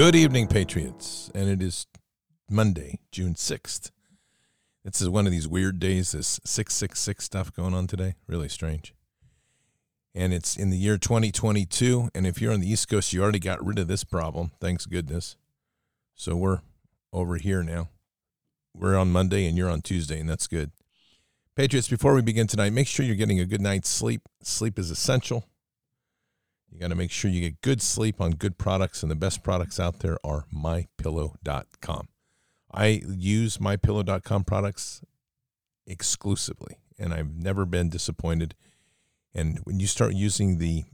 Good evening, Patriots. And it is Monday, June 6th. This is one of these weird days, this 666 stuff going on today. Really strange. And it's in the year 2022. And if you're on the East Coast, you already got rid of this problem. Thanks goodness. So we're over here now. We're on Monday and you're on Tuesday, and that's good. Patriots, before we begin tonight, make sure you're getting a good night's sleep. Sleep is essential. You got to make sure you get good sleep on good products, and the best products out there are mypillow.com. I use mypillow.com products exclusively, and I've never been disappointed. And when you start using the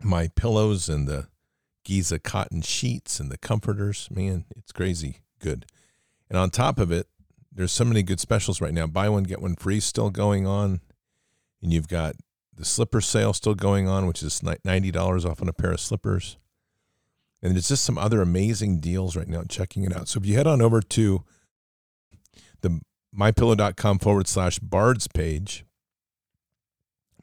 my pillows and the Giza cotton sheets and the comforters, man, it's crazy good. And on top of it, there's so many good specials right now. Buy one get one free still going on, and you've got the slipper sale still going on, which is $90 off on a pair of slippers. And there's just some other amazing deals right now. Checking it out. So if you head on over to the mypillow.com forward slash bards page,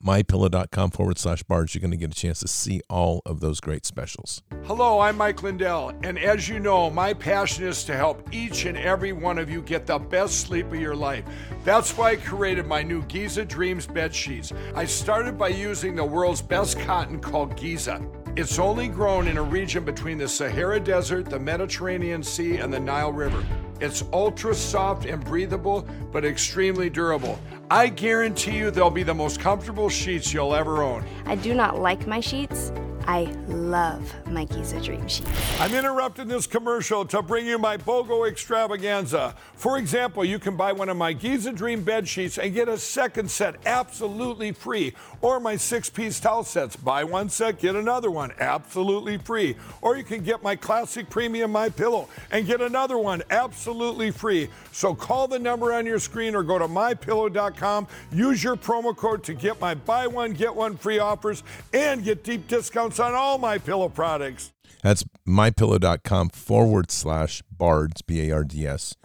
mypillow.com forward slash bards, you're going to get a chance to see all of those great specials. Hello, I'm Mike Lindell, and as you know, my passion is to help each and every one of you get the best sleep of your life. That's why I created my new Giza Dreams bed sheets. I started by using the world's best cotton called Giza. It's only grown in a region between the Sahara Desert, the Mediterranean Sea, and the Nile River. It's ultra soft and breathable, but extremely durable. I guarantee you they'll be the most comfortable sheets you'll ever own. I do not like my sheets. I love my Giza Dream Sheet. I'm interrupting this commercial to bring you my BOGO extravaganza. For example, you can buy one of my Giza Dream bed sheets and get a second set absolutely free, or my six piece towel sets. Buy one set, get another one absolutely free. Or you can get my classic premium My Pillow and get another one absolutely free. So call the number on your screen or go to mypillow.com. Use your promo code to get my buy one get one free offers and get deep discounts on all my pillow products. That's mypillow.com forward slash bards, B A R D S.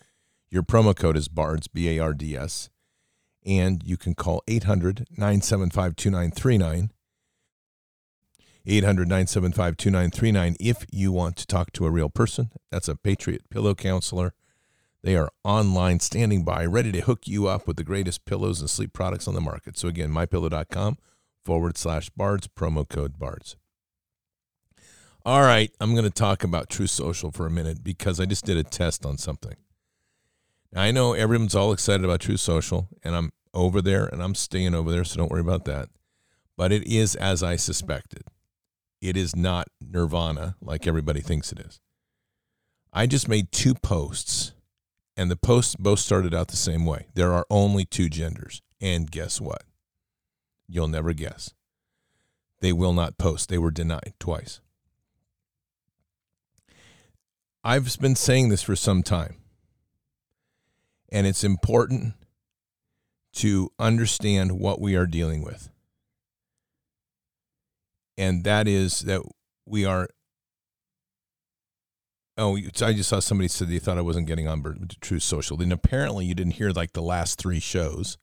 Your promo code is bards, B A R D S. And you can call 800 975 2939. 800 975 2939 if you want to talk to a real person. That's a Patriot Pillow Counselor. They are online, standing by, ready to hook you up with the greatest pillows and sleep products on the market. So again, mypillow.com forward slash bards, promo code bards. All right, I'm going to talk about Truth Social for a minute because I just did a test on something. Now, I know everyone's all excited about Truth Social, and I'm over there and I'm staying over there, so don't worry about that. But it is as I suspected. It is not nirvana like everybody thinks it is. I just made two posts, and the posts both started out the same way. There are only two genders. And guess what? You'll never guess. They will not post. They were denied twice. I've been saying this for some time, and it's important to understand what we are dealing with. And that is that we are. Oh, I just saw somebody said they thought I wasn't getting on Truth Social. And apparently you didn't hear like the last three shows.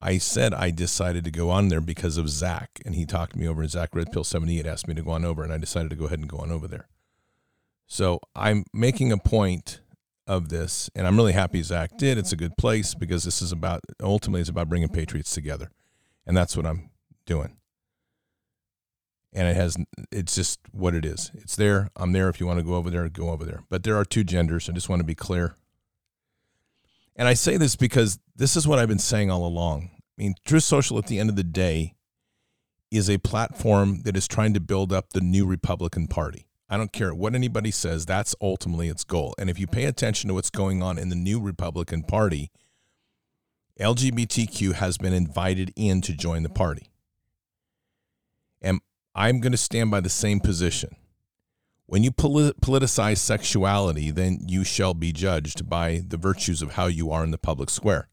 I said I decided to go on there because of Zach, and he talked me over. And Zach Red Pill 78 asked me to go on over, and I decided to go ahead and go on over there. So I'm making a point of this, and I'm really happy Zach did. It's a good place because this is about ultimately it's about bringing Patriots together, and that's what I'm doing. And it has it's just what it is. It's there. I'm there. If you want to go over there, go over there. But there are two genders. I just want to be clear. And I say this because this is what I've been saying all along. I mean, Truth Social at the end of the day is a platform that is trying to build up the new Republican Party. I don't care what anybody says, that's ultimately its goal. And if you pay attention to what's going on in the new Republican Party, LGBTQ has been invited in to join the party. And I'm going to stand by the same position. When you polit- politicize sexuality, then you shall be judged by the virtues of how you are in the public square.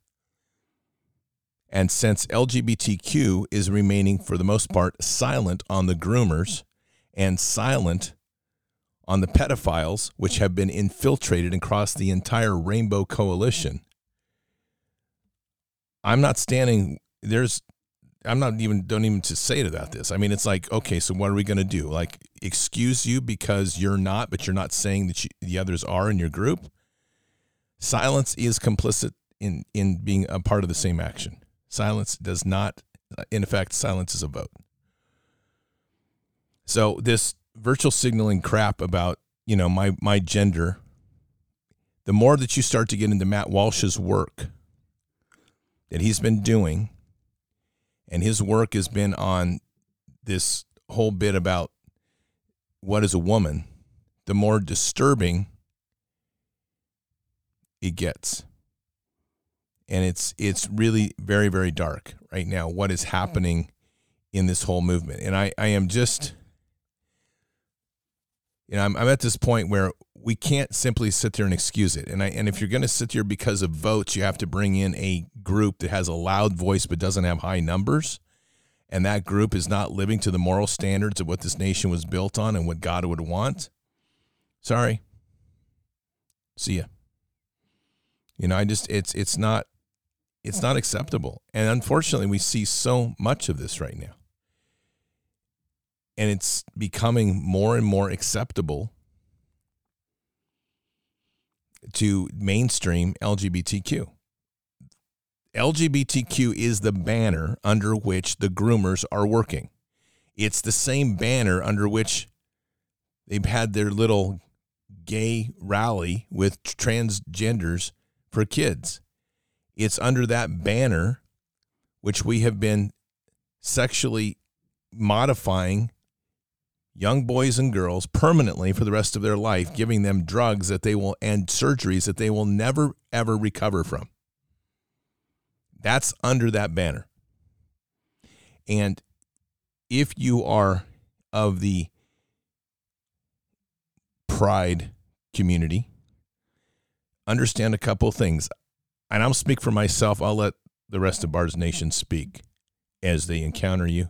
And since LGBTQ is remaining, for the most part, silent on the groomers and silent on the pedophiles, which have been infiltrated across the entire Rainbow Coalition, I'm not standing. There's I'm not even don't even to say it about this. I mean, it's like okay, so what are we going to do? Like excuse you because you're not, but you're not saying that you, the others are in your group. Silence is complicit in in being a part of the same action. Silence does not, in effect, silence is a vote. So this virtual signaling crap about you know my my gender. The more that you start to get into Matt Walsh's work that he's been doing, and his work has been on this whole bit about what is a woman, the more disturbing it gets. And it's it's really very, very dark right now, what is happening in this whole movement. And I, I am just you know, I'm, I'm at this point where we can't simply sit there and excuse it. And I and if you're going to sit here because of votes, you have to bring in a group that has a loud voice but doesn't have high numbers. And that group is not living to the moral standards of what this nation was built on and what God would want. Sorry. See ya. You know, I just it's it's not it's not acceptable. And unfortunately, we see so much of this right now and it's becoming more and more acceptable to mainstream LGBTQ. LGBTQ is the banner under which the groomers are working. It's the same banner under which they've had their little gay rally with transgenders for kids. It's under that banner which we have been sexually modifying young boys and girls permanently for the rest of their life, giving them drugs that they will and surgeries that they will never ever recover from. That's under that banner. And if you are of the pride community, understand a couple of things. And I'll speak for myself. I'll let the rest of Bards Nation speak as they encounter you.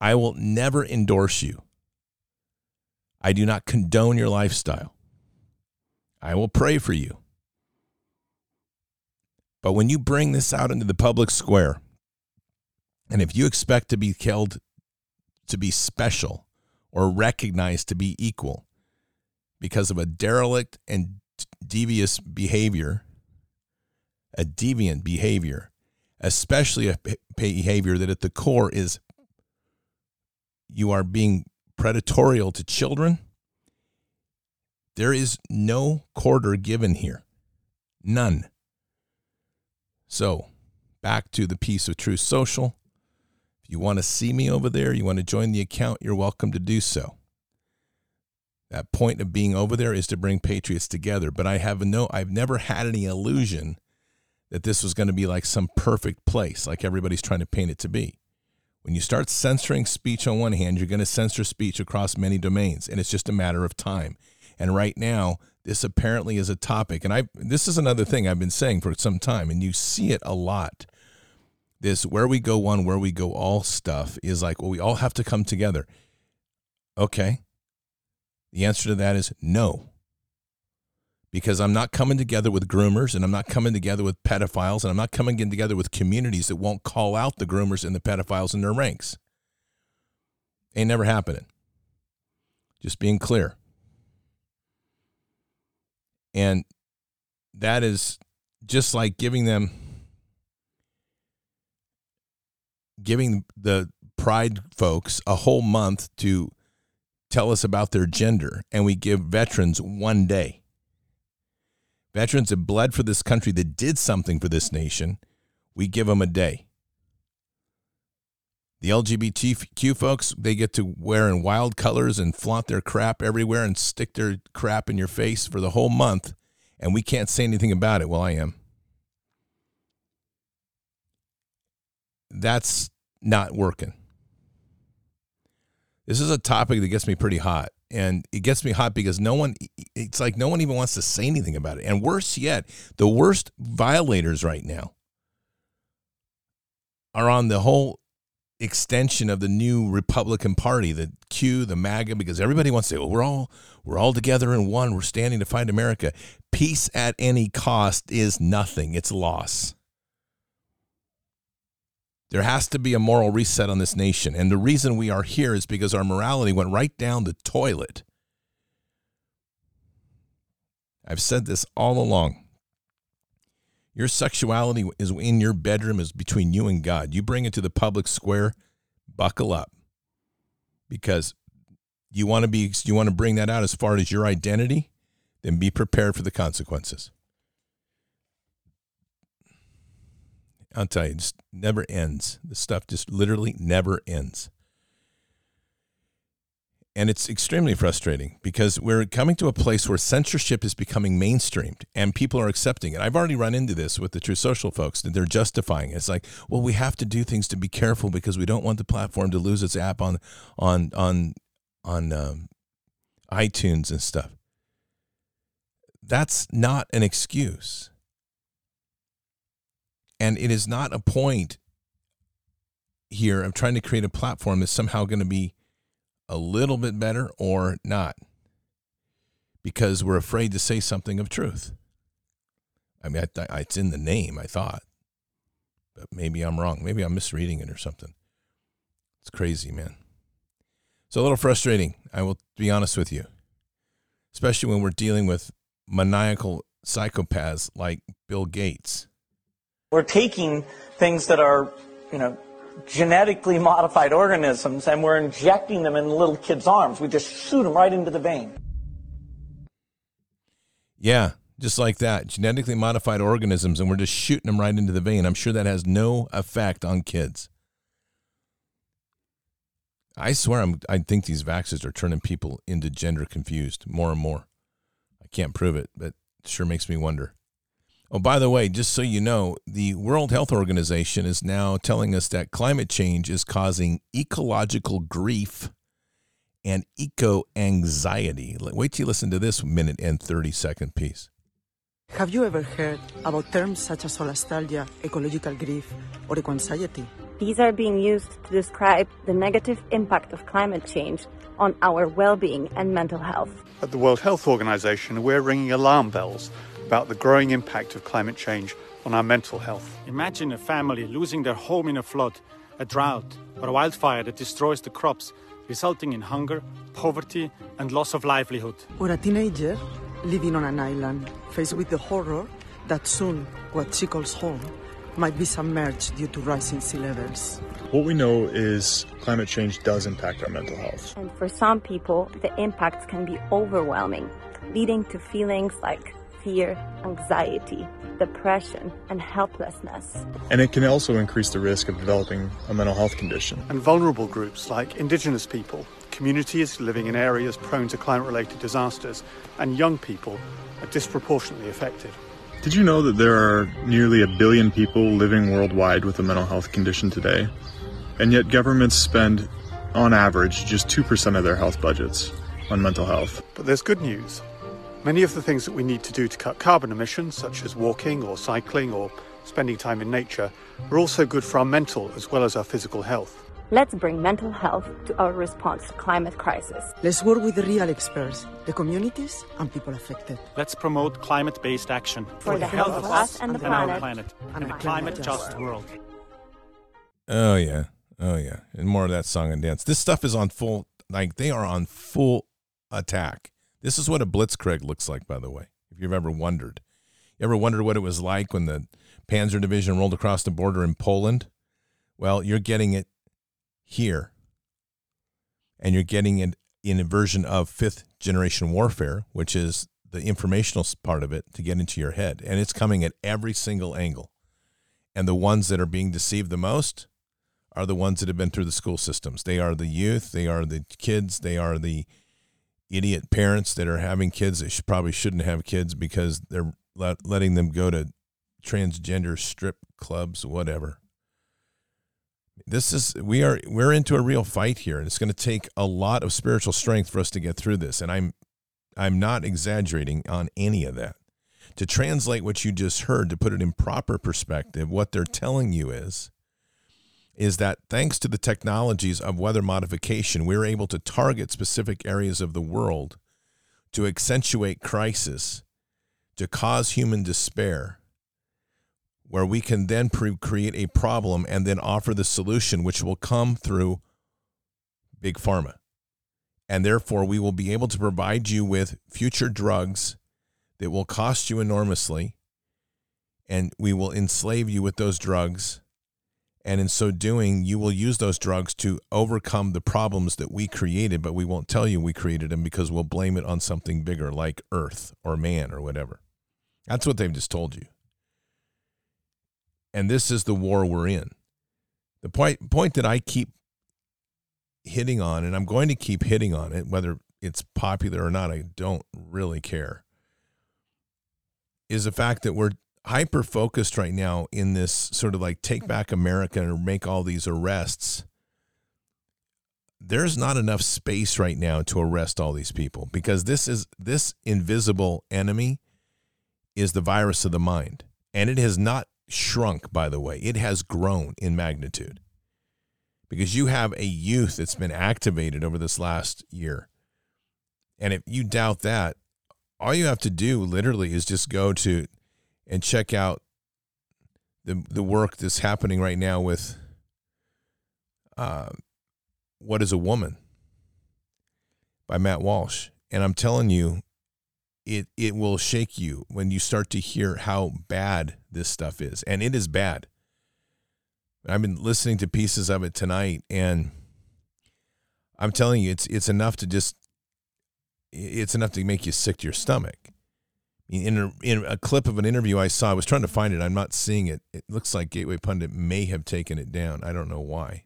I will never endorse you I do not condone your lifestyle. I will pray for you. But when you bring this out into the public square, and if you expect to be held to be special or recognized to be equal because of a derelict and devious behavior, a deviant behavior, especially a behavior that at the core is you are being predatorial to children. There is no quarter given here. None. So, back to the piece of Truth Social. If you want to see me over there, you want to join the account, you're welcome to do so. That point of being over there is to bring patriots together, but I have no I've never had any illusion that this was going to be like some perfect place like everybody's trying to paint it to be. When you start censoring speech on one hand, you're going to censor speech across many domains, and it's just a matter of time. And right now, this apparently is a topic, and I this is another thing I've been saying for some time, and you see it a lot. This where we go one, where we go all stuff is like, well, we all have to come together. Okay. The answer to that is no because I'm not coming together with groomers and I'm not coming together with pedophiles and I'm not coming in together with communities that won't call out the groomers and the pedophiles in their ranks. Ain't never happening. Just being clear. And that is just like giving them giving the pride folks a whole month to tell us about their gender and we give veterans one day Veterans have bled for this country that did something for this nation. We give them a day. The LGBTQ folks, they get to wear in wild colors and flaunt their crap everywhere and stick their crap in your face for the whole month, and we can't say anything about it. Well, I am. That's not working. This is a topic that gets me pretty hot and it gets me hot because no one it's like no one even wants to say anything about it. And worse yet the worst violators right now are on the whole extension of the new republican party the q the maga because everybody wants to say well we're all we're all together in one. We're standing to fight america. Peace at any cost is nothing. It's loss There has to be a moral reset on this nation. And the reason we are here is because our morality went right down the toilet. I've said this all along. Your sexuality is in your bedroom, is between you and God. You bring it to the public square, buckle up. Because you want to be you want to bring that out as far as your identity, then be prepared for the consequences. I'll tell you, it just never ends. The stuff just literally never ends. And it's extremely frustrating because we're coming to a place where censorship is becoming mainstreamed and people are accepting it. I've already run into this with the Truth Social folks that they're justifying it. It's like, well, we have to do things to be careful because we don't want the platform to lose its app on on on on um, iTunes and stuff. That's not an excuse. And it is not a point here of trying to create a platform that's somehow going to be a little bit better or not because we're afraid to say something of truth. I mean, I, I, it's in the name, I thought, but maybe I'm wrong. Maybe I'm misreading it or something. It's crazy, man. It's a little frustrating, I will be honest with you, especially when we're dealing with maniacal psychopaths like Bill Gates. We're taking things that are, you know, genetically modified organisms and we're injecting them in little kids' arms. We just shoot them right into the vein. Yeah, just like that. Genetically modified organisms, and we're just shooting them right into the vein. I'm sure that has no effect on kids. I swear, I'm, I think these vaccines are turning people into gender confused more and more. I can't prove it, but it sure makes me wonder. Oh, by the way, just so you know, the World Health Organization is now telling us that climate change is causing ecological grief and eco anxiety. Wait till you listen to this minute and 30 second piece. Have you ever heard about terms such as solastalgia, ecological grief, or eco anxiety? These are being used to describe the negative impact of climate change on our well being and mental health. At the World Health Organization, we're ringing alarm bells about the growing impact of climate change on our mental health. Imagine a family losing their home in a flood, a drought, or a wildfire that destroys the crops, resulting in hunger, poverty, and loss of livelihood. Or a teenager living on an island, faced with the horror that soon what she calls home might be submerged due to rising sea levels. What we know is climate change does impact our mental health. And for some people, the impacts can be overwhelming, leading to feelings like fear, anxiety, depression, and helplessness. And it can also increase the risk of developing a mental health condition. And vulnerable groups like Indigenous people, communities living in areas prone to climate related disasters, and young people are disproportionately affected. Did you know that there are nearly a billion people living worldwide with a mental health condition today? And yet governments spend, on average, just 2% of their health budgets on mental health. But there's good news. Many of the things that we need to do to cut carbon emissions, such as walking or cycling or spending time in nature, are also good for our mental as well as our physical health. Let's bring mental health to our response to climate crisis. Let's work with the real experts, the communities and people affected. Let's promote climate-based action for, for the, health of us and, the planet, our planet, and, and a climate-just world. Oh yeah, oh yeah, and more of that song and dance. This stuff is on full, like they are on full attack. This is what a blitzkrieg looks like, by the way. If you've ever wondered, you ever wondered what it was like when the Panzer Division rolled across the border in Poland? Well, you're getting it here. And you're getting it in a version of fifth generation warfare, which is the informational part of it to get into your head. And it's coming at every single angle. And the ones that are being deceived the most are the ones that have been through the school systems. They are the youth, they are the kids, they are the idiot parents that are having kids that probably shouldn't have kids because they're let, letting them go to transgender strip clubs, whatever. This is we are we're into a real fight here and it's going to take a lot of spiritual strength for us to get through this and i'm i'm not exaggerating on any of that. To translate what you just heard to put it in proper perspective what they're telling you is is that thanks to the technologies of weather modification we're able to target specific areas of the world to accentuate crisis to cause human despair where we can then pre- create a problem and then offer the solution, which will come through big pharma. And therefore, we will be able to provide you with future drugs that will cost you enormously. And we will enslave you with those drugs. And in so doing, you will use those drugs to overcome the problems that we created, but we won't tell you we created them because we'll blame it on something bigger like Earth or man or whatever. That's what they've just told you. And this is the war we're in. The point, point that I keep hitting on, and I'm going to keep hitting on it, whether it's popular or not, I don't really care, is the fact that we're hyper focused right now in this sort of like take back America and make all these arrests. There's not enough space right now to arrest all these people because this is this invisible enemy is the virus of the mind. And it has not shrunk, by the way. It has grown in magnitude because you have a youth that's been activated over this last year. And if you doubt that, all you have to do literally is just go to and check out the the work that's happening right now with uh, what is a woman by Matt Walsh, and I'm telling you, it it will shake you when you start to hear how bad this stuff is, and it is bad. I've been listening to pieces of it tonight, and I'm telling you, it's it's enough to just it's enough to make you sick to your stomach. In a, in a clip of an interview I saw, I was trying to find it. I'm not seeing it. It looks like Gateway Pundit may have taken it down. I don't know why.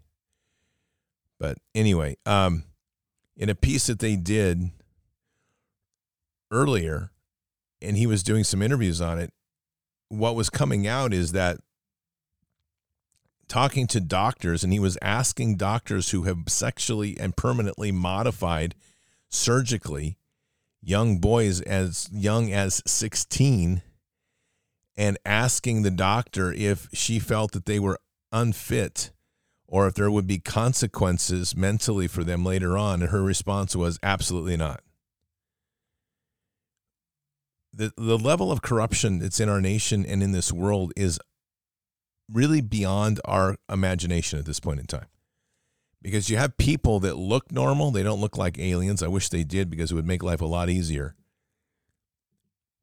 But anyway, um, in a piece that they did earlier, and he was doing some interviews on it, what was coming out is that talking to doctors, and he was asking doctors who have sexually and permanently modified surgically young boys as young as 16 and asking the doctor if she felt that they were unfit or if there would be consequences mentally for them later on. And her response was absolutely not. The, the level of corruption that's in our nation and in this world is really beyond our imagination at this point in time because you have people that look normal. They don't look like aliens. I wish they did because it would make life a lot easier.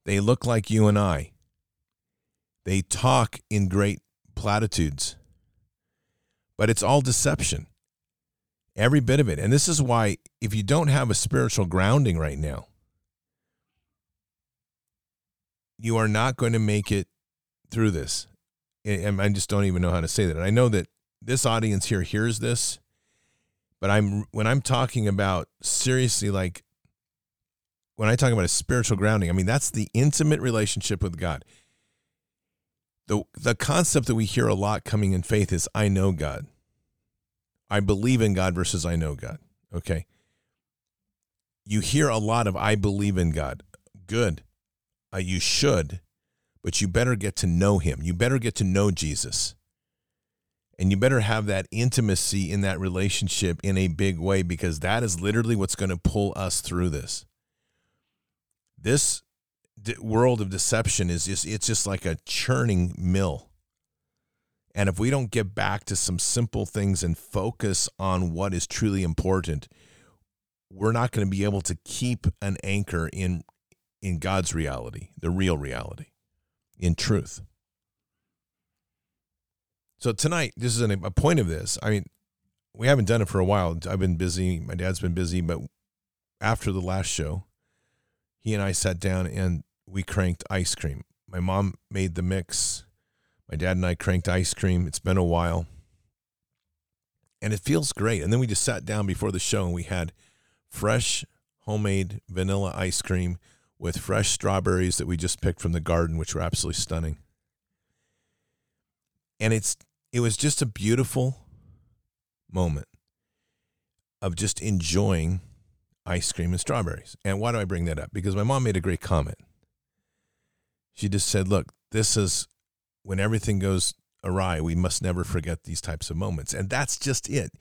They look like you and I. They talk in great platitudes, but it's all deception. Every bit of it. And this is why, if you don't have a spiritual grounding right now, you are not going to make it through this. And I just don't even know how to say that. I know that this audience here hears this but I'm when I'm talking about seriously like when I talk about a spiritual grounding, I mean that's the intimate relationship with God. The the concept that we hear a lot coming in faith is I know God. I believe in God versus I know God. Okay. You hear a lot of I believe in God. Good. Uh, you should, but you better get to know him. You better get to know Jesus. And you better have that intimacy in that relationship in a big way because that is literally what's going to pull us through this. This world of deception is just it's just like a churning mill. And if we don't get back to some simple things and focus on what is truly important, we're not going to be able to keep an anchor in in God's reality, the real reality, in truth. So tonight, this is an, a point of this. I mean, we haven't done it for a while. I've been busy. My dad's been busy, but after the last show, he and I sat down and we cranked ice cream. My mom made the mix. My dad and I cranked ice cream. It's been a while. And it feels great. And then we just sat down before the show and we had fresh homemade vanilla ice cream with fresh strawberries that we just picked from the garden, which were absolutely stunning. And it's it was just a beautiful moment of just enjoying ice cream and strawberries. And why do I bring that up? Because my mom made a great comment. She just said, Look, this is when everything goes awry, we must never forget these types of moments. And that's just it.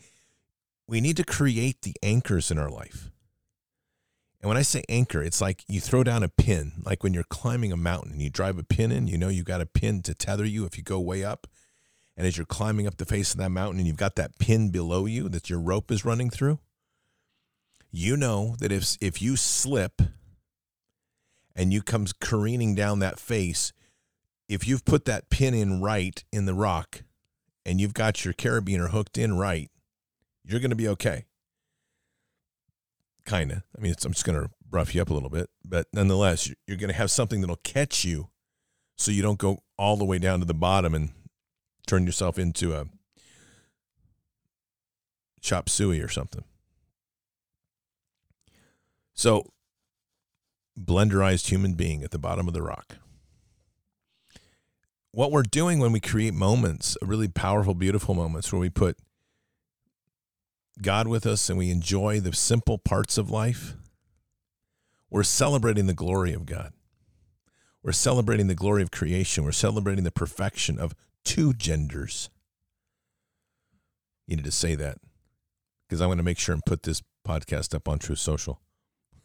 We need to create the anchors in our life. And when I say anchor, it's like you throw down a pin, like when you're climbing a mountain and you drive a pin in, you know you got a pin to tether you if you go way up. And as you're climbing up the face of that mountain and you've got that pin below you that your rope is running through, you know that if if you slip and you comes careening down that face, if you've put that pin in right in the rock and you've got your carabiner hooked in right, you're going to be okay kind of. I mean, I'm just going to rough you up a little bit, but nonetheless, you're going to have something that'll catch you so you don't go all the way down to the bottom and turn yourself into a chop suey or something. So, blenderized human being at the bottom of the rock. What we're doing when we create moments, really powerful, beautiful moments where we put God with us and we enjoy the simple parts of life, we're celebrating the glory of God. We're celebrating the glory of creation. We're celebrating the perfection of two genders. You need to say that because I'm going to make sure and put this podcast up on Truth Social.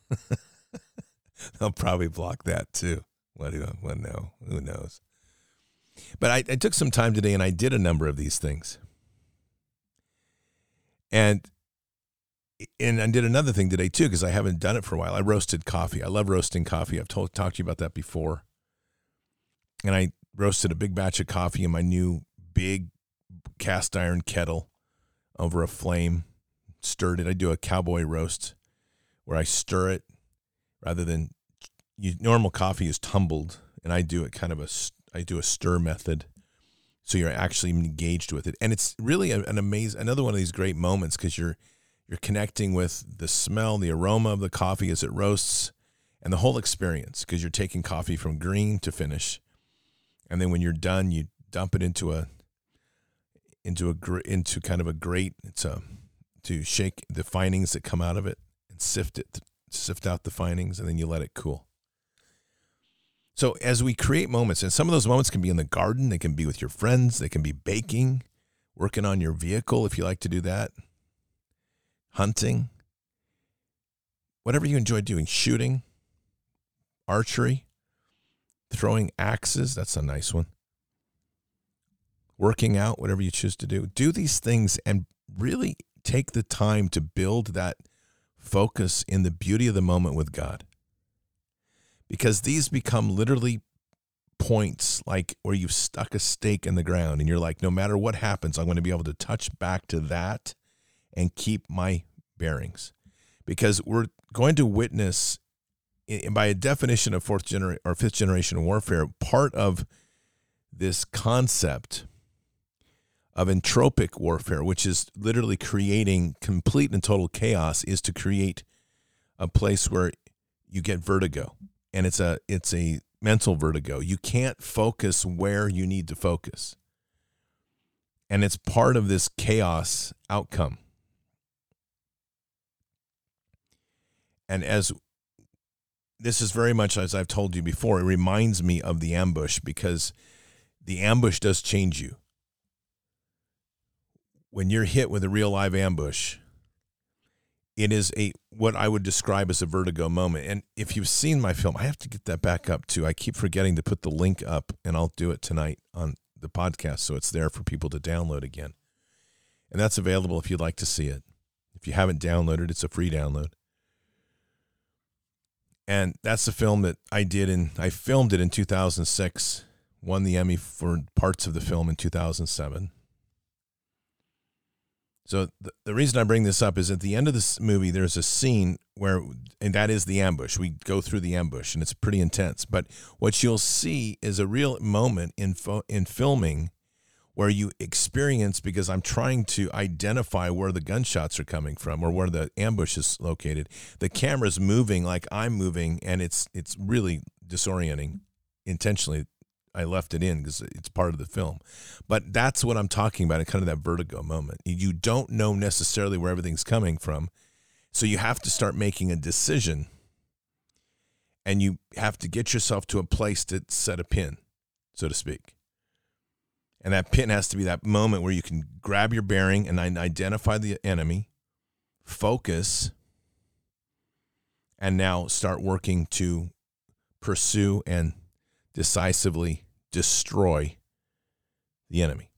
They'll probably block that too. What do what no? Who knows? But I, I took some time today and I did a number of these things. And and I did another thing today too because I haven't done it for a while. I roasted coffee. I love roasting coffee. I've told talked to you about that before. And I roasted a big batch of coffee in my new big cast iron kettle over a flame. Stirred it. I do a cowboy roast where I stir it rather than you, normal coffee is tumbled, and I do it kind of a I do a stir method so you're actually engaged with it and it's really an amazing another one of these great moments because you're you're connecting with the smell the aroma of the coffee as it roasts and the whole experience because you're taking coffee from green to finish and then when you're done you dump it into a into a into kind of a grate. It's a to shake the findings that come out of it and sift it sift out the findings and then you let it cool. So as we create moments, and some of those moments can be in the garden, they can be with your friends, they can be baking, working on your vehicle if you like to do that, hunting, whatever you enjoy doing, shooting, archery, throwing axes, that's a nice one. Working out, whatever you choose to do. Do these things and really take the time to build that focus in the beauty of the moment with God because these become literally points like where you've stuck a stake in the ground and you're like no matter what happens i'm going to be able to touch back to that and keep my bearings because we're going to witness by a definition of fourth generation or fifth generation warfare part of this concept of entropic warfare which is literally creating complete and total chaos is to create a place where you get vertigo and it's a it's a mental vertigo. You can't focus where you need to focus. And it's part of this chaos outcome. And as this is very much as I've told you before, it reminds me of the ambush because the ambush does change you. When you're hit with a real live ambush, it is a what I would describe as a vertigo moment. And if you've seen my film, I have to get that back up too. I keep forgetting to put the link up, and I'll do it tonight on the podcast, so it's there for people to download again. And that's available if you'd like to see it. If you haven't downloaded, it's a free download. And that's the film that I did and I filmed it in 2006, won the Emmy for parts of the film in 2007. So the, the reason I bring this up is at the end of this movie, there's a scene where, and that is the ambush. We go through the ambush, and it's pretty intense. But what you'll see is a real moment in fo- in filming where you experience because I'm trying to identify where the gunshots are coming from or where the ambush is located. The camera's moving like I'm moving, and it's it's really disorienting intentionally I left it in because it's part of the film. But that's what I'm talking about, and kind of that vertigo moment. You don't know necessarily where everything's coming from, so you have to start making a decision, and you have to get yourself to a place to set a pin, so to speak. And that pin has to be that moment where you can grab your bearing and identify the enemy, focus, and now start working to pursue and decisively destroy the enemy.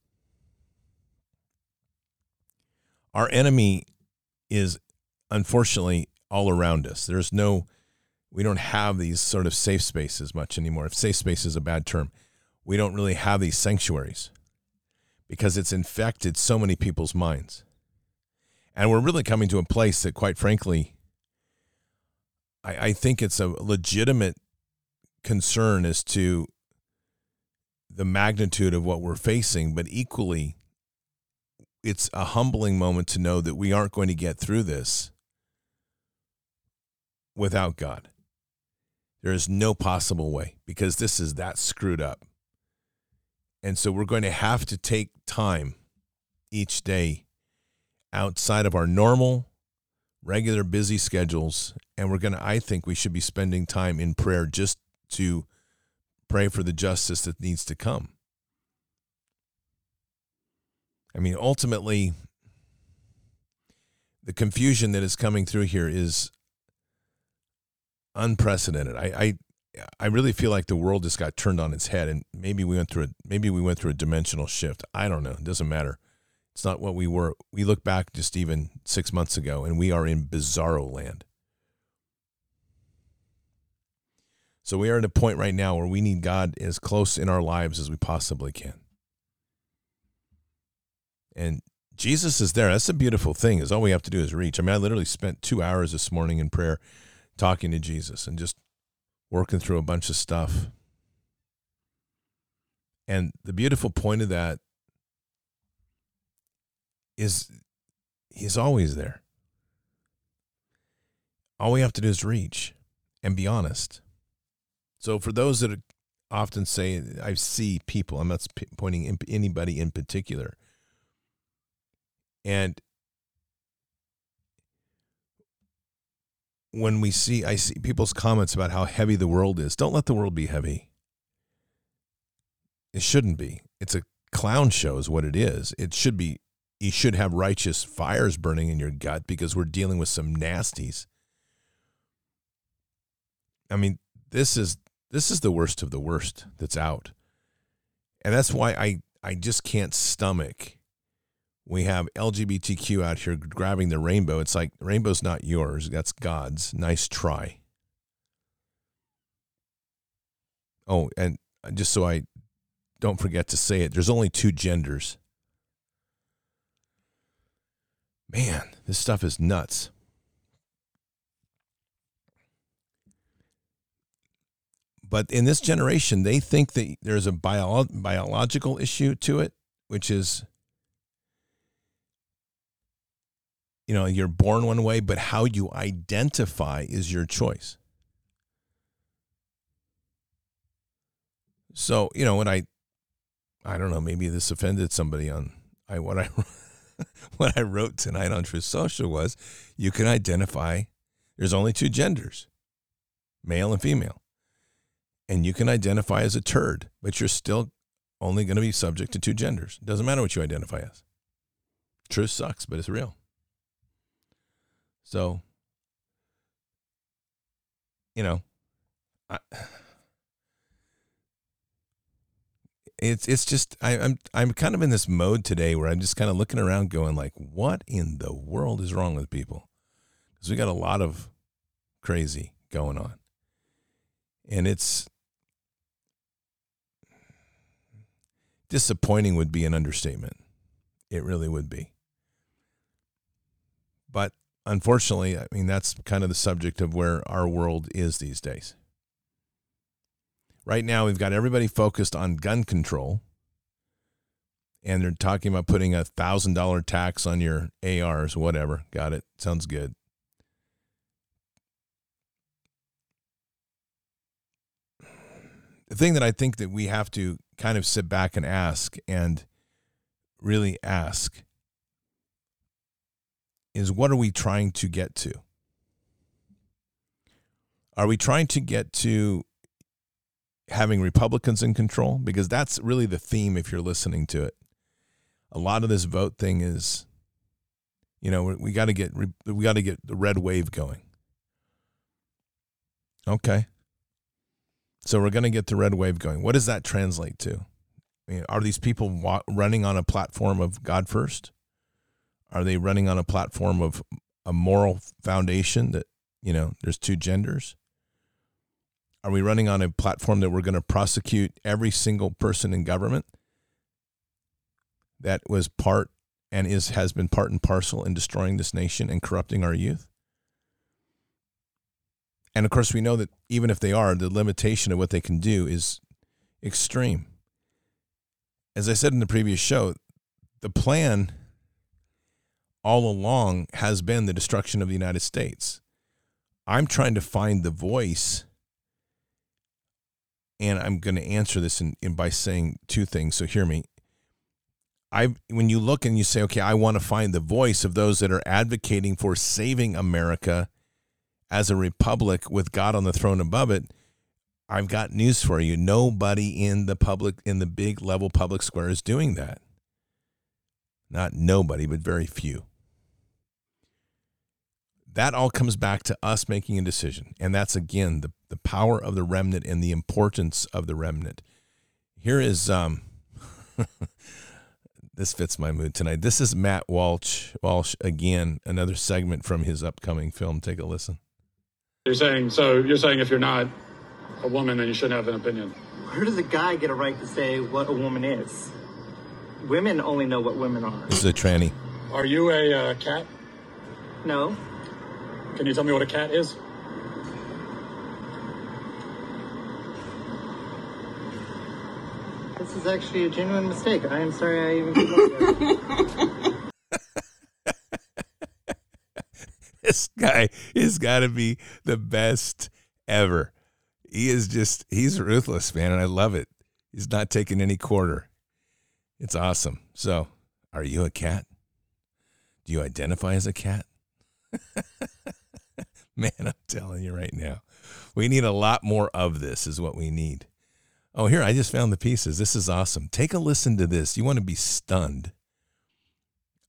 Our enemy is unfortunately all around us. There's no, we don't have these sort of safe spaces much anymore. If safe space is a bad term, we don't really have these sanctuaries because it's infected so many people's minds. And we're really coming to a place that, quite frankly, I, I think it's a legitimate concern as to the magnitude of what we're facing, but equally, it's a humbling moment to know that we aren't going to get through this without God. There is no possible way because this is that screwed up. And so we're going to have to take time each day outside of our normal, regular, busy schedules. And we're going to, I think we should be spending time in prayer just to pray for the justice that needs to come. I mean, ultimately, the confusion that is coming through here is unprecedented. I, I I really feel like the world just got turned on its head, and maybe we went through a maybe we went through a dimensional shift. I don't know. It doesn't matter. It's not what we were. We look back just even six months ago, and we are in bizarro land. So we are at a point right now where we need God as close in our lives as we possibly can. And Jesus is there. That's a beautiful thing. Is all we have to do is reach. I mean, I literally spent two hours this morning in prayer, talking to Jesus, and just working through a bunch of stuff. And the beautiful point of that is he's always there. All we have to do is reach and be honest. So for those that often say, I see people, I'm not pointing anybody in particular. And when we see I see people's comments about how heavy the world is, don't let the world be heavy. It shouldn't be. It's a clown show is what it is. It should be you should have righteous fires burning in your gut because we're dealing with some nasties. I mean, this is this is the worst of the worst that's out. And that's why I I just can't stomach we have LGBTQ out here grabbing the rainbow. It's like rainbow's not yours, that's God's. Nice try. Oh, and just so I don't forget to say it, there's only two genders. Man, this stuff is nuts. But in this generation, they think that there's a bio- biological issue to it, which is you know, you're born one way, but how you identify is your choice. So, you know, when I I don't know, maybe this offended somebody on I what I what I wrote tonight on Truth Social was you can identify there's only two genders, male and female. And you can identify as a turd, but you're still only going to be subject to two genders. It doesn't matter what you identify as. Truth sucks, but it's real. So, you know, I, it's it's just I, I'm I'm kind of in this mode today where I'm just kind of looking around, going like, what in the world is wrong with people? Because we got a lot of crazy going on, and it's disappointing would be an understatement. It really would be. But unfortunately, I mean, that's kind of the subject of where our world is these days. Right now, we've got everybody focused on gun control, and they're talking about putting a thousand dollar tax on your ARs, whatever. Got it. Sounds good. The thing that I think that we have to kind of sit back and ask and really ask is what are we trying to get to? Are we trying to get to having Republicans in control? Because that's really the theme if you're listening to it. A lot of this vote thing is, you know, we got to get we got to get the red wave going. Okay. So we're going to get the red wave going. What does that translate to? I mean, are these people wa- running on a platform of God first? Are they running on a platform of a moral foundation that, you know, there's two genders? Are we running on a platform that we're going to prosecute every single person in government that was part and is has been part and parcel in destroying this nation and corrupting our youth? And of course, we know that even if they are, the limitation of what they can do is extreme. As I said in the previous show, the plan all along has been the destruction of the United States. I'm trying to find the voice, and I'm going to answer this in, in by saying two things. So hear me. I when you look and you say, okay, I want to find the voice of those that are advocating for saving America as a republic with God on the throne above it, I've got news for you. Nobody in the public in the big level public square is doing that. Not nobody, but very few. That all comes back to us making a decision. And that's again the, the power of the remnant and the importance of the remnant. Here is um this fits my mood tonight. This is Matt Walsh Walsh again, another segment from his upcoming film. Take a listen. You're saying so. You're saying if you're not a woman, then you shouldn't have an opinion. Where does a guy get a right to say what a woman is? Women only know what women are. This is a tranny. Are you a uh, cat? No. Can you tell me what a cat is? This is actually a genuine mistake. I am sorry I even came up with that. this guy has got to be the best ever. He is just, he's ruthless, man. And I love it. He's not taking any quarter. It's awesome. So, are you a cat? Do you identify as a cat? man, I'm telling you right now, we need a lot more of this, is what we need. Oh, here, I just found the pieces. This is awesome. Take a listen to this. You want to be stunned.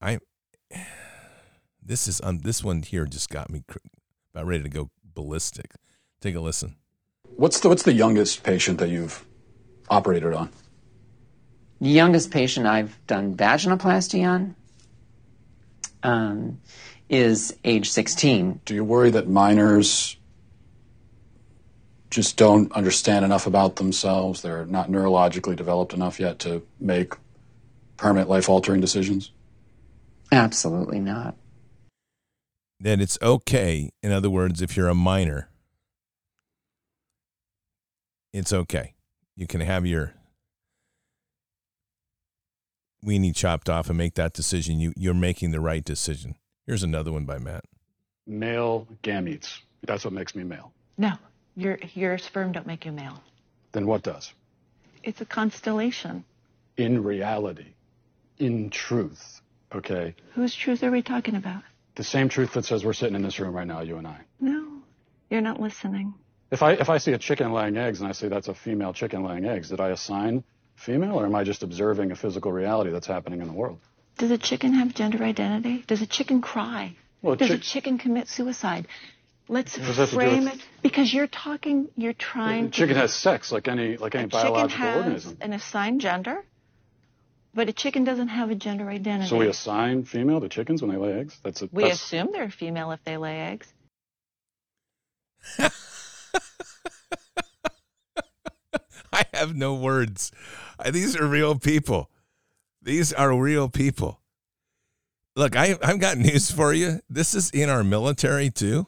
I this is um, this one here just got me cr- about ready to go ballistic. Take a listen. What's the what's the youngest patient that you've operated on? The youngest patient I've done vaginoplasty on um, is age 16. Do you worry that minors just don't understand enough about themselves? They're not neurologically developed enough yet to make permanent life altering decisions? Absolutely not. That it's okay. In other words, if you're a minor, it's okay. You can have your weenie chopped off and make that decision. You you're making the right decision. Here's another one by Matt. Male gametes. That's what makes me male. No, your your sperm don't make you male. Then what does? It's a constellation. In reality, in truth, okay? Whose truth are we talking about? The same truth that says we're sitting in this room right now, you and I. No, you're not listening. If I if I see a chicken laying eggs and I say that's a female chicken laying eggs, did I assign female or am I just observing a physical reality that's happening in the world? Does a chicken have gender identity? Does a chicken cry? Well, Does a chicken commit suicide? Let's What does that have to do frame with- it because you're talking. You're trying. To chicken to, has sex like any like any a chicken biological has organism. an assigned gender, but a chicken doesn't have a gender identity. So we assign female to chickens when they lay eggs. That's a We that's, assume they're female if they lay eggs. I have no words. These are real people. These are real people. Look, I, I've got news for you. This is in our military too.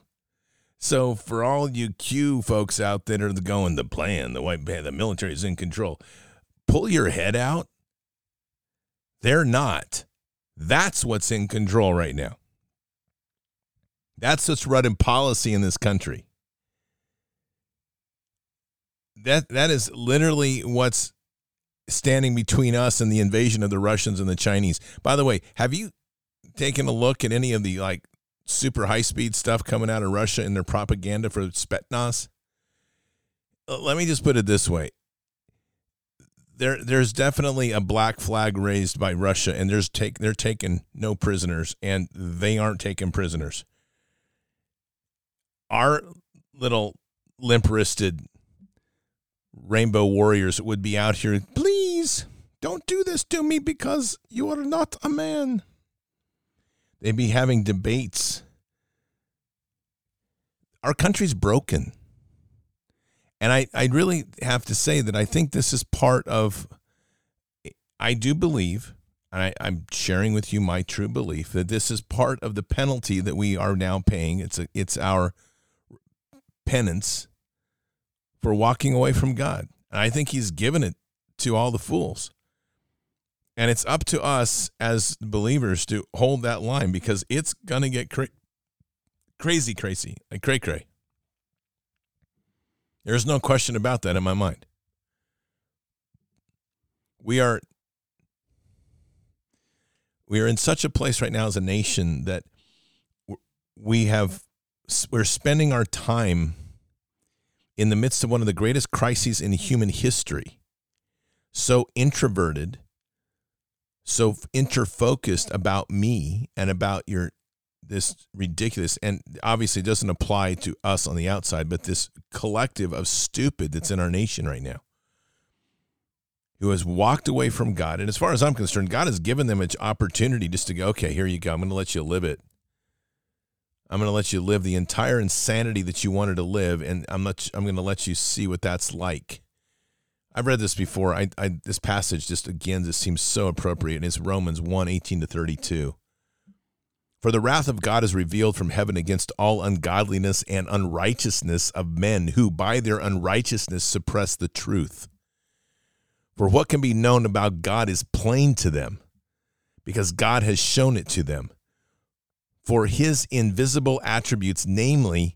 So for all you Q folks out there that are going, the plan, the white band, the military is in control. Pull your head out. They're not. That's what's in control right now. That's what's running policy in this country. That that is literally what's standing between us and the invasion of the Russians and the Chinese. By the way, have you taken a look at any of the like super high speed stuff coming out of Russia and their propaganda for Spetsnaz? Uh, Let me just put it this way. There, there's definitely a black flag raised by Russia, and there's take they're taking no prisoners, and they aren't taking prisoners. Our little limp wristed rainbow warriors would be out here, don't do this to me because you are not a man. They'd be having debates. Our country's broken. And I, I really have to say that I think this is part of, I do believe, and I, I'm sharing with you my true belief that this is part of the penalty that we are now paying. It's a, it's our penance for walking away from God. And I think He's given it to all the fools. And it's up to us as believers to hold that line because it's going to get cra- crazy, crazy, like cray cray. There's no question about that in my mind. We are we are in such a place right now as a nation that we have we're spending our time in the midst of one of the greatest crises in human history so introverted so interfocused about me and about your this ridiculous and obviously it doesn't apply to us on the outside but this collective of stupid that's in our nation right now who has walked away from God. And as far as I'm concerned God has given them an opportunity just to go okay here you go. I'm going to let you live it. I'm going to let you live the entire insanity that you wanted to live and I'm not I'm going to let you see what that's like I've read this before I, I this passage just again this seems so appropriate it's Romans 1 18 to 32 for the wrath of God is revealed from heaven against all ungodliness and unrighteousness of men who by their unrighteousness suppress the truth. For what can be known about God is plain to them, because God has shown it to them. For his invisible attributes, namely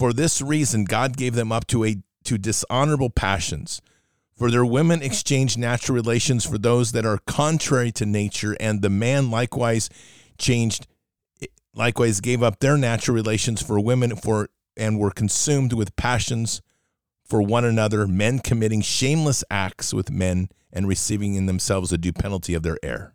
For this reason, God gave them up to, a, to dishonorable passions. For their women exchanged natural relations for those that are contrary to nature, and the man likewise changed, likewise gave up their natural relations for women for and were consumed with passions for one another, men committing shameless acts with men and receiving in themselves a due penalty of their error.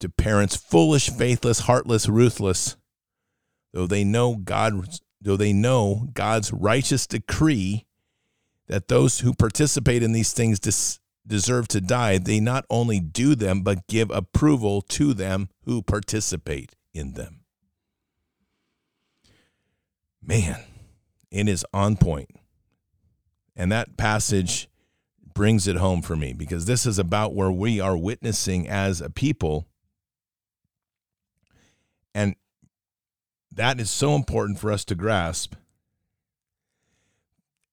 to parents, foolish, faithless, heartless, ruthless. Though they know God, though they know God's righteous decree that those who participate in these things dis- deserve to die, they not only do them but give approval to them who participate in them. Man, it is on point. And that passage brings it home for me because this is about where we are witnessing as a people. And that is so important for us to grasp.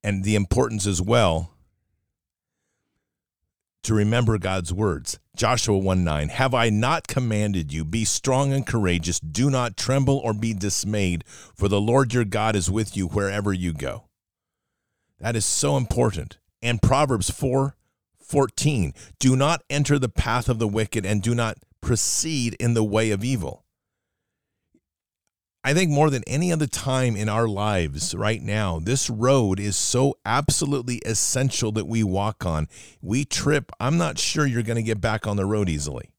And the importance as well to remember God's words. Joshua 1 9, have I not commanded you, be strong and courageous, do not tremble or be dismayed, for the Lord your God is with you wherever you go. That is so important. And Proverbs 4 14, do not enter the path of the wicked and do not proceed in the way of evil. I think more than any other time in our lives right now, this road is so absolutely essential that we walk on. We trip, I'm not sure you're going to get back on the road easily.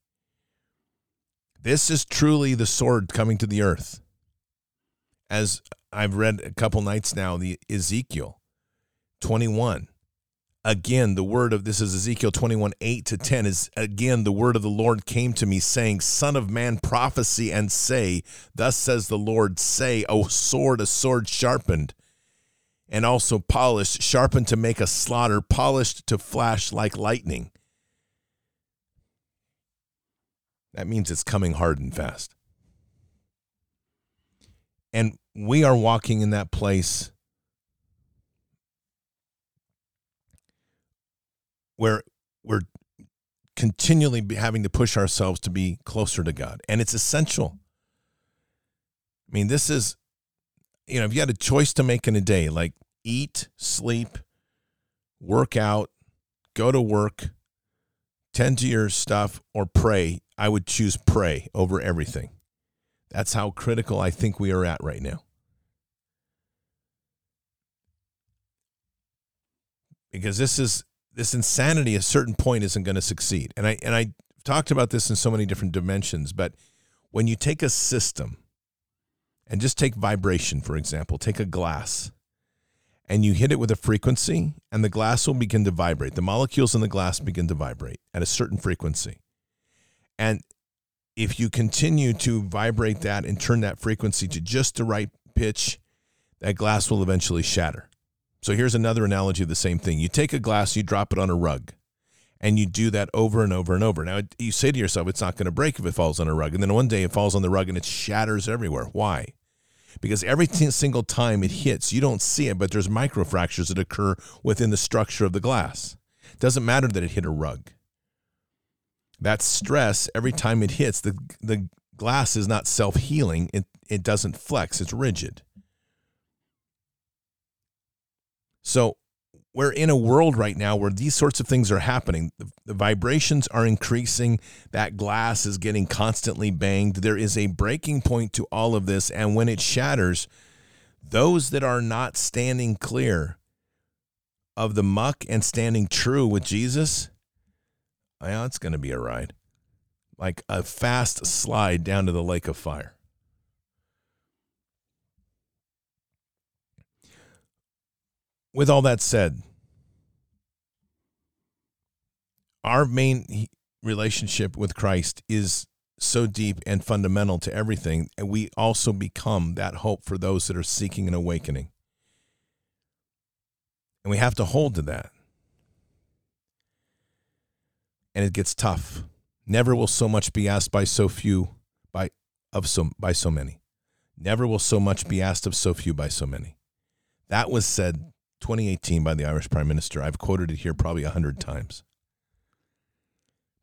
This is truly the sword coming to the earth. As I've read a couple nights now, the Ezekiel 21. Again, the word of this is Ezekiel 21, 8 to 10 is again the word of the Lord came to me, saying, Son of man, prophecy and say, Thus says the Lord, say, O sword, a sword sharpened and also polished, sharpened to make a slaughter, polished to flash like lightning. That means it's coming hard and fast. And we are walking in that place where we're continually having to push ourselves to be closer to God. And it's essential. I mean, this is, you know, if you had a choice to make in a day, like eat, sleep, work out, go to work, tend to your stuff, or pray, I would choose pray over everything. That's how critical I think we are at right now. Because this is this insanity at a certain point isn't going to succeed. And I and I talked about this in so many different dimensions, but when you take a system and just take vibration for example, take a glass and you hit it with a frequency and the glass will begin to vibrate. The molecules in the glass begin to vibrate at a certain frequency. And if you continue to vibrate that and turn that frequency to just the right pitch, that glass will eventually shatter. So here's another analogy of the same thing. You take a glass, you drop it on a rug, and you do that over and over and over. Now, you say to yourself, it's not going to break if it falls on a rug. And then one day it falls on the rug and it shatters everywhere. Why? Because every single time it hits, you don't see it, but there's microfractures that occur within the structure of the glass. It doesn't matter that it hit a rug. That stress, every time it hits, the, the glass is not self healing, it, it doesn't flex, it's rigid. So we're in a world right now where these sorts of things are happening. The, the, vibrations are increasing. That glass is getting constantly banged. There is a breaking point to all of this. And when it shatters, those that are not standing clear of the muck and standing true with Jesus, well, it's going to be a ride. Like a fast slide down to the lake of fire. With all that said, our main relationship with Christ is so deep and fundamental to everything, and we also become that hope for those that are seeking an awakening. And we have to hold to that. And it gets tough. Never will so much be asked by so few by of so by so many. Never will so much be asked of so few by so many. That was said 2018 by the Irish Prime Minister. I've quoted it here probably a hundred times.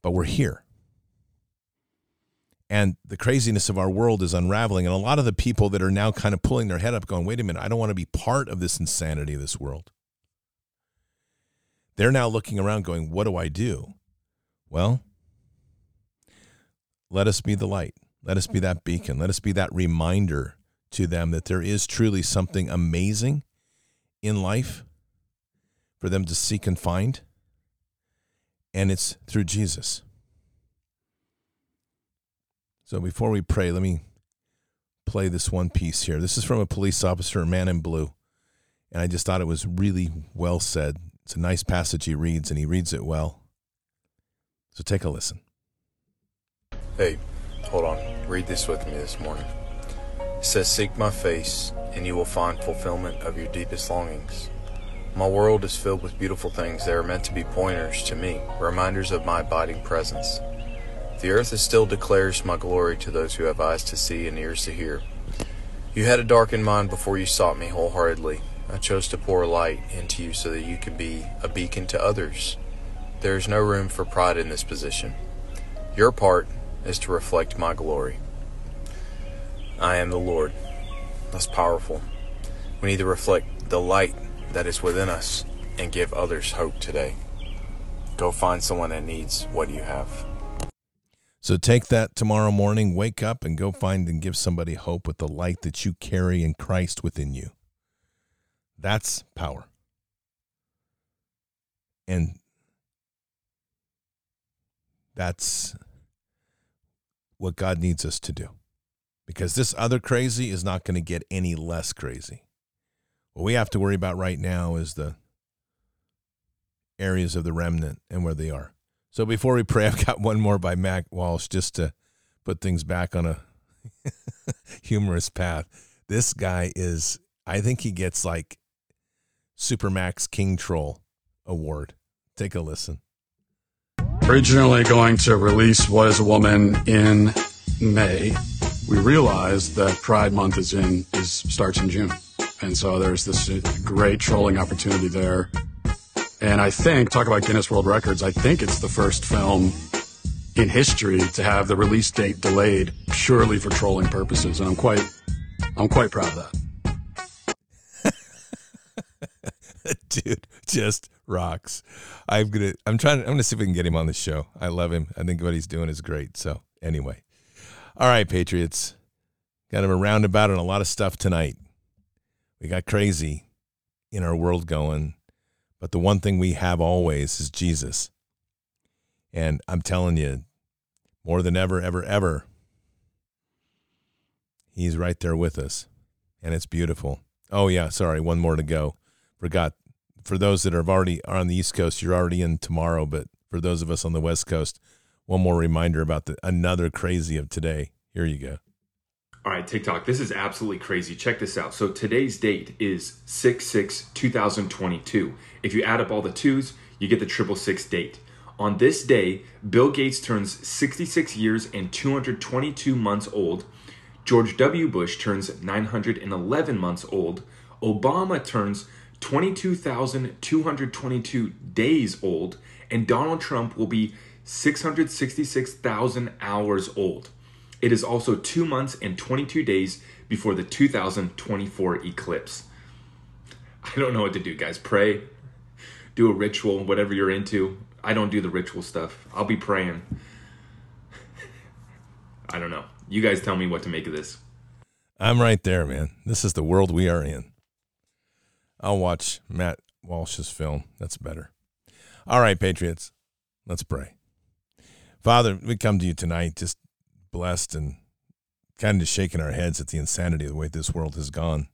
But we're here. And the craziness of our world is unraveling. And a lot of the people that are now kind of pulling their head up, going, wait a minute, I don't want to be part of this insanity of this world. They're now looking around going, what do I do? Well, let us be the light. Let us be that beacon. Let us be that reminder to them that there is truly something amazing in life for them to seek and find, and it's through Jesus. So before we pray, let me play this one piece here. This is from a police officer, a man in blue, and I just thought it was really well said. It's a nice passage he reads, and he reads it well. So take a listen. Hey, hold on. Read this with me this morning. It says, Seek my face, and you will find fulfillment of your deepest longings. My world is filled with beautiful things that are meant to be pointers to me, reminders of my abiding presence. The earth is still declares my glory to those who have eyes to see and ears to hear. You had a darkened mind before you sought me wholeheartedly. I chose to pour light into you so that you could be a beacon to others. There is no room for pride in this position. Your part is to reflect my glory. I am the Lord. That's powerful. We need to reflect the light that is within us and give others hope today. Go find someone that needs what you have. So take that tomorrow morning, wake up and go find and give somebody hope with the light that you carry in Christ within you. That's power. And that's what God needs us to do. Because this other crazy is not going to get any less crazy. What we have to worry about right now is the areas of the remnant and where they are. So before we pray, I've got one more by Matt Walsh just to put things back on a humorous path. This guy is, I think he gets like Supermax King Troll Award. Take a listen. Originally going to release What is a Woman in May, we realized that Pride Month is in is starts in June. And so there's this great trolling opportunity there. And I think, talk about Guinness World Records, I think it's the first film in history to have the release date delayed purely for trolling purposes. And I'm quite I'm quite proud of that. Dude, just rocks. I'm gonna I'm trying I'm gonna see if we can get him on the show. I love him. I think what he's doing is great. So anyway. All right, Patriots. Got him a roundabout and a lot of stuff tonight. We got crazy in our world going, but the one thing we have always is Jesus. And I'm telling you, more than ever, ever, ever, he's right there with us. And it's beautiful. Oh, yeah. Sorry. One more to go. Forgot. For those that are already are on the East Coast, you're already in tomorrow. But for those of us on the West Coast, one more reminder about the another crazy of today. Here you go. All right, TikTok, this is absolutely crazy. Check this out. So today's date is 6 6 2022. If you add up all the twos, you get the triple six date. On this day, Bill Gates turns 66 years and 222 months old. George W. Bush turns 911 months old. Obama turns 22,222 days old. And Donald Trump will be 666,000 hours old. It is also two months and 22 days before the 2024 eclipse. I don't know what to do, guys. Pray, do a ritual, whatever you're into. I don't do the ritual stuff. I'll be praying. I don't know. You guys tell me what to make of this. I'm right there, man. This is the world we are in. I'll watch Matt Walsh's film. That's better. All right, Patriots, let's pray. Father, we come to you tonight just blessed and kind of shaking our heads at the insanity of the way this world has gone.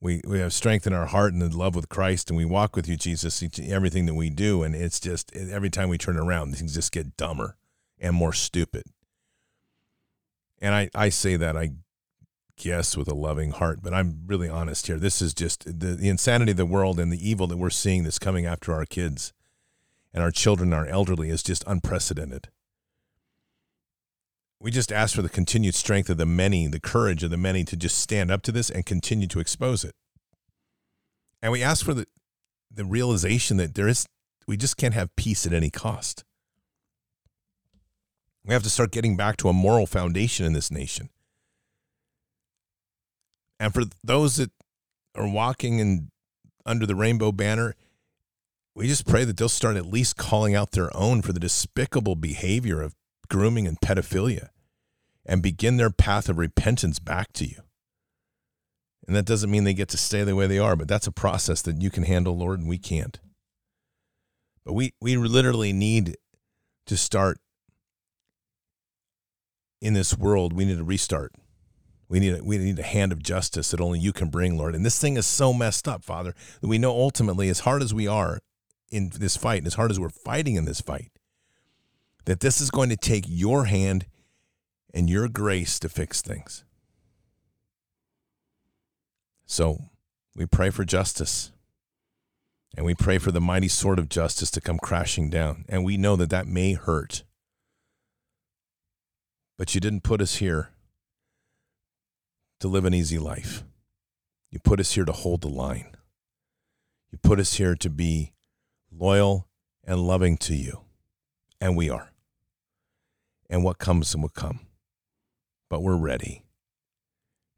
We, we have strength in our heart and in love with Christ, and we walk with you, Jesus, everything that we do. And it's just every time we turn around, things just get dumber and more stupid. And I, I say that, I guess, with a loving heart, but I'm really honest here. This is just the, the insanity of the world and the evil that we're seeing that's coming after our kids and our children, and our elderly, is just unprecedented. We just ask for the continued strength of the many, the courage of the many to just stand up to this and continue to expose it. And we ask for the, the realization that there is, we just can't have peace at any cost. We have to start getting back to a moral foundation in this nation. And for those that are walking in, under the rainbow banner, we just pray that they'll start at least calling out their own for the despicable behavior of grooming and pedophilia and begin their path of repentance back to you. And that doesn't mean they get to stay the way they are, but that's a process that you can handle, Lord, and we can't. But we, we literally need to start in this world. We need to restart. We need, a, we need a hand of justice that only you can bring, Lord. And this thing is so messed up, Father, that we know ultimately, as hard as we are in this fight, and as hard as we're fighting in this fight, that this is going to take your hand and your grace to fix things. So we pray for justice. And we pray for the mighty sword of justice to come crashing down. And we know that that may hurt. But you didn't put us here to live an easy life. You put us here to hold the line. You put us here to be loyal and loving to you. And we are. And what comes will come but we're ready.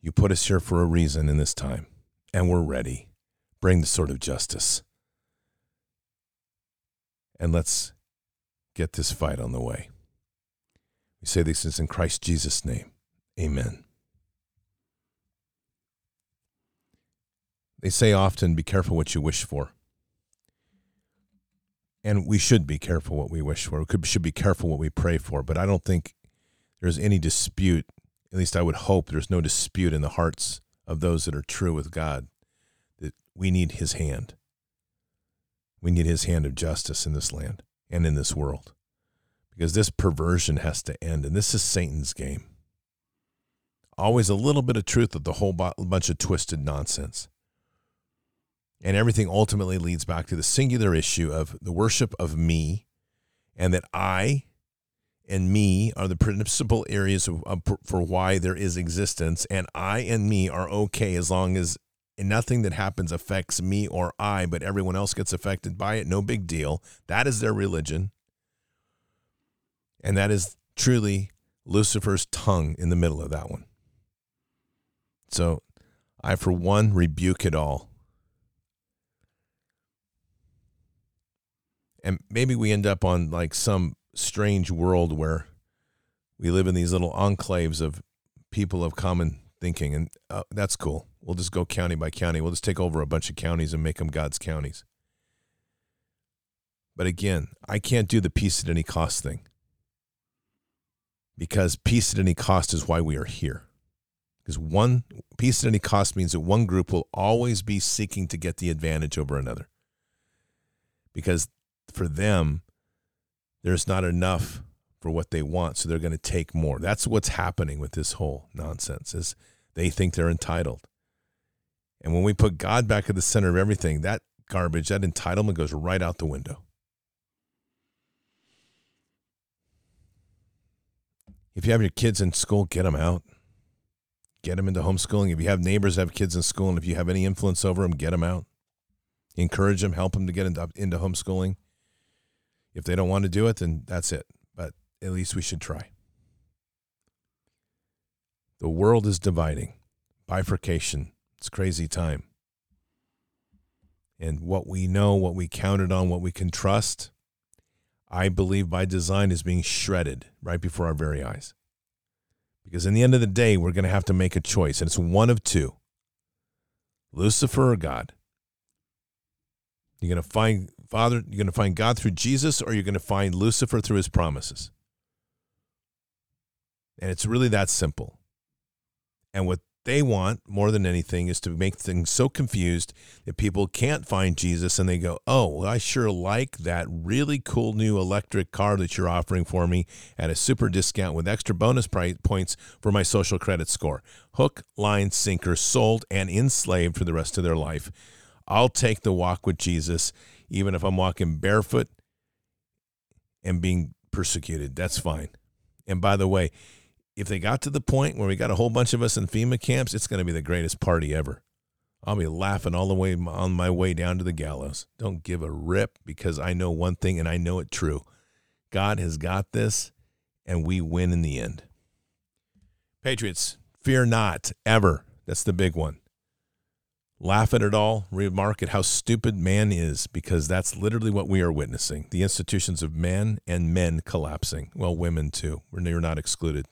You put us here for a reason in this time, and we're ready. Bring the sword of justice. And let's get this fight on the way. We say these things in Christ Jesus' name. Amen. They say often, be careful what you wish for. And we should be careful what we wish for. We should be careful what we pray for. But I don't think there's any dispute, at least I would hope there's no dispute in the hearts of those that are true with God, that we need his hand. We need his hand of justice in this land and in this world because this perversion has to end. And this is Satan's game. Always a little bit of truth with a whole bunch of twisted nonsense. And everything ultimately leads back to the singular issue of the worship of me and that I and me are the principal areas of, of, for why there is existence. And I and me are okay as long as nothing that happens affects me or I, but everyone else gets affected by it. No big deal. That is their religion. And that is truly Lucifer's tongue in the middle of that one. So I, for one, rebuke it all. And maybe we end up on like some strange world where we live in these little enclaves of people of common thinking. And uh, that's cool. We'll just go county by county. We'll just take over a bunch of counties and make them God's counties. But again, I can't do the peace at any cost thing because peace at any cost is why we are here. Because one peace at any cost means that one group will always be seeking to get the advantage over another. Because for them, there's not enough for what they want, so they're going to take more. That's what's happening with this whole nonsense is they think they're entitled. And when we put God back at the center of everything, that garbage, that entitlement goes right out the window. If you have your kids in school, get them out. Get them into homeschooling. If you have neighbors have kids in school and if you have any influence over them, get them out. Encourage them, help them to get into, into homeschooling. If they don't want to do it, then that's it. But at least we should try. The world is dividing, bifurcation. It's crazy time. And what we know, what we counted on, what we can trust, I believe by design is being shredded right before our very eyes. Because in the end of the day, we're going to have to make a choice, and it's one of two Lucifer or God. You're going to find Father, you're going to find God through Jesus, or you're going to find Lucifer through his promises. And it's really that simple. And what they want more than anything is to make things so confused that people can't find Jesus and they go, Oh, well, I sure like that really cool new electric car that you're offering for me at a super discount with extra bonus price points for my social credit score. Hook, line, sinker, sold and enslaved for the rest of their life. I'll take the walk with Jesus, even if I'm walking barefoot and being persecuted. That's fine. And by the way, if they got to the point where we got a whole bunch of us in FEMA camps, it's going to be the greatest party ever. I'll be laughing all the way on my way down to the gallows. Don't give a rip because I know one thing and I know it true. God has got this and we win in the end. Patriots, fear not ever. That's the big one. Laugh at it all, remark at how stupid man is, because that's literally what we are witnessing. The institutions of man and men collapsing. Well, women too. We're not excluded.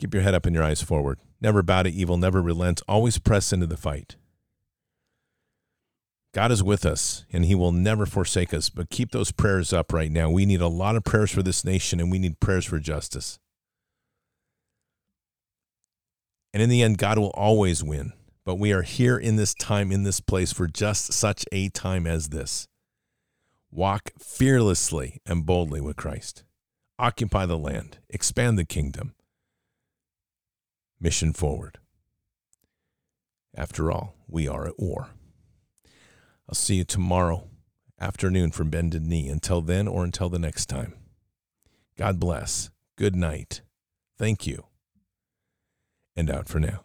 Keep your head up and your eyes forward. Never bow to evil, never relent, always press into the fight. God is with us and he will never forsake us, but keep those prayers up right now. We need a lot of prayers for this nation and we need prayers for justice. And in the end, God will always win. But we are here in this time, in this place, for just such a time as this. Walk fearlessly and boldly with Christ. Occupy the land, expand the kingdom, mission forward. After all, we are at war. I'll see you tomorrow afternoon from Bended Knee. Until then or until the next time, God bless. Good night. Thank you. And out for now.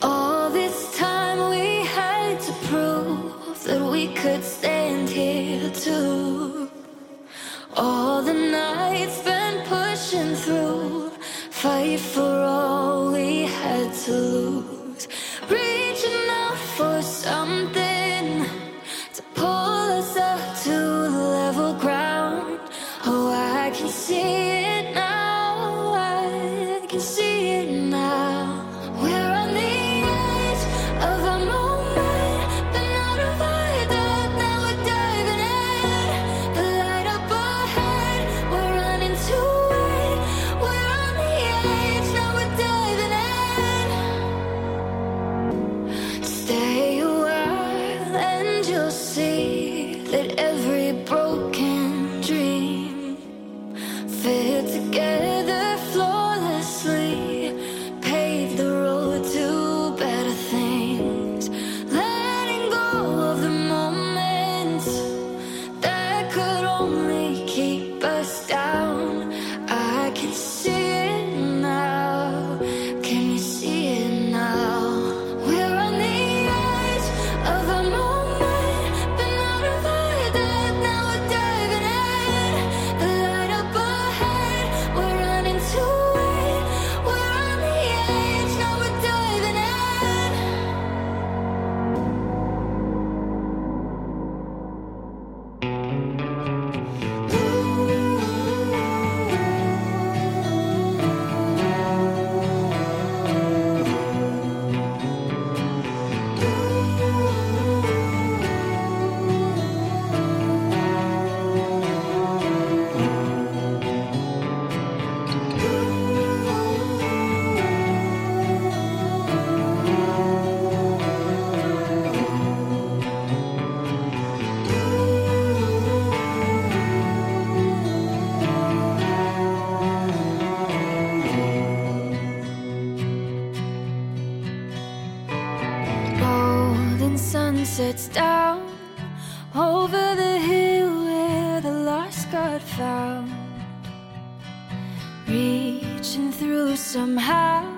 All this time we had to prove that we could stand here too. All the nights been pushing through fight for all we had to lose. it's down over the hill where the lost got found, reaching through somehow.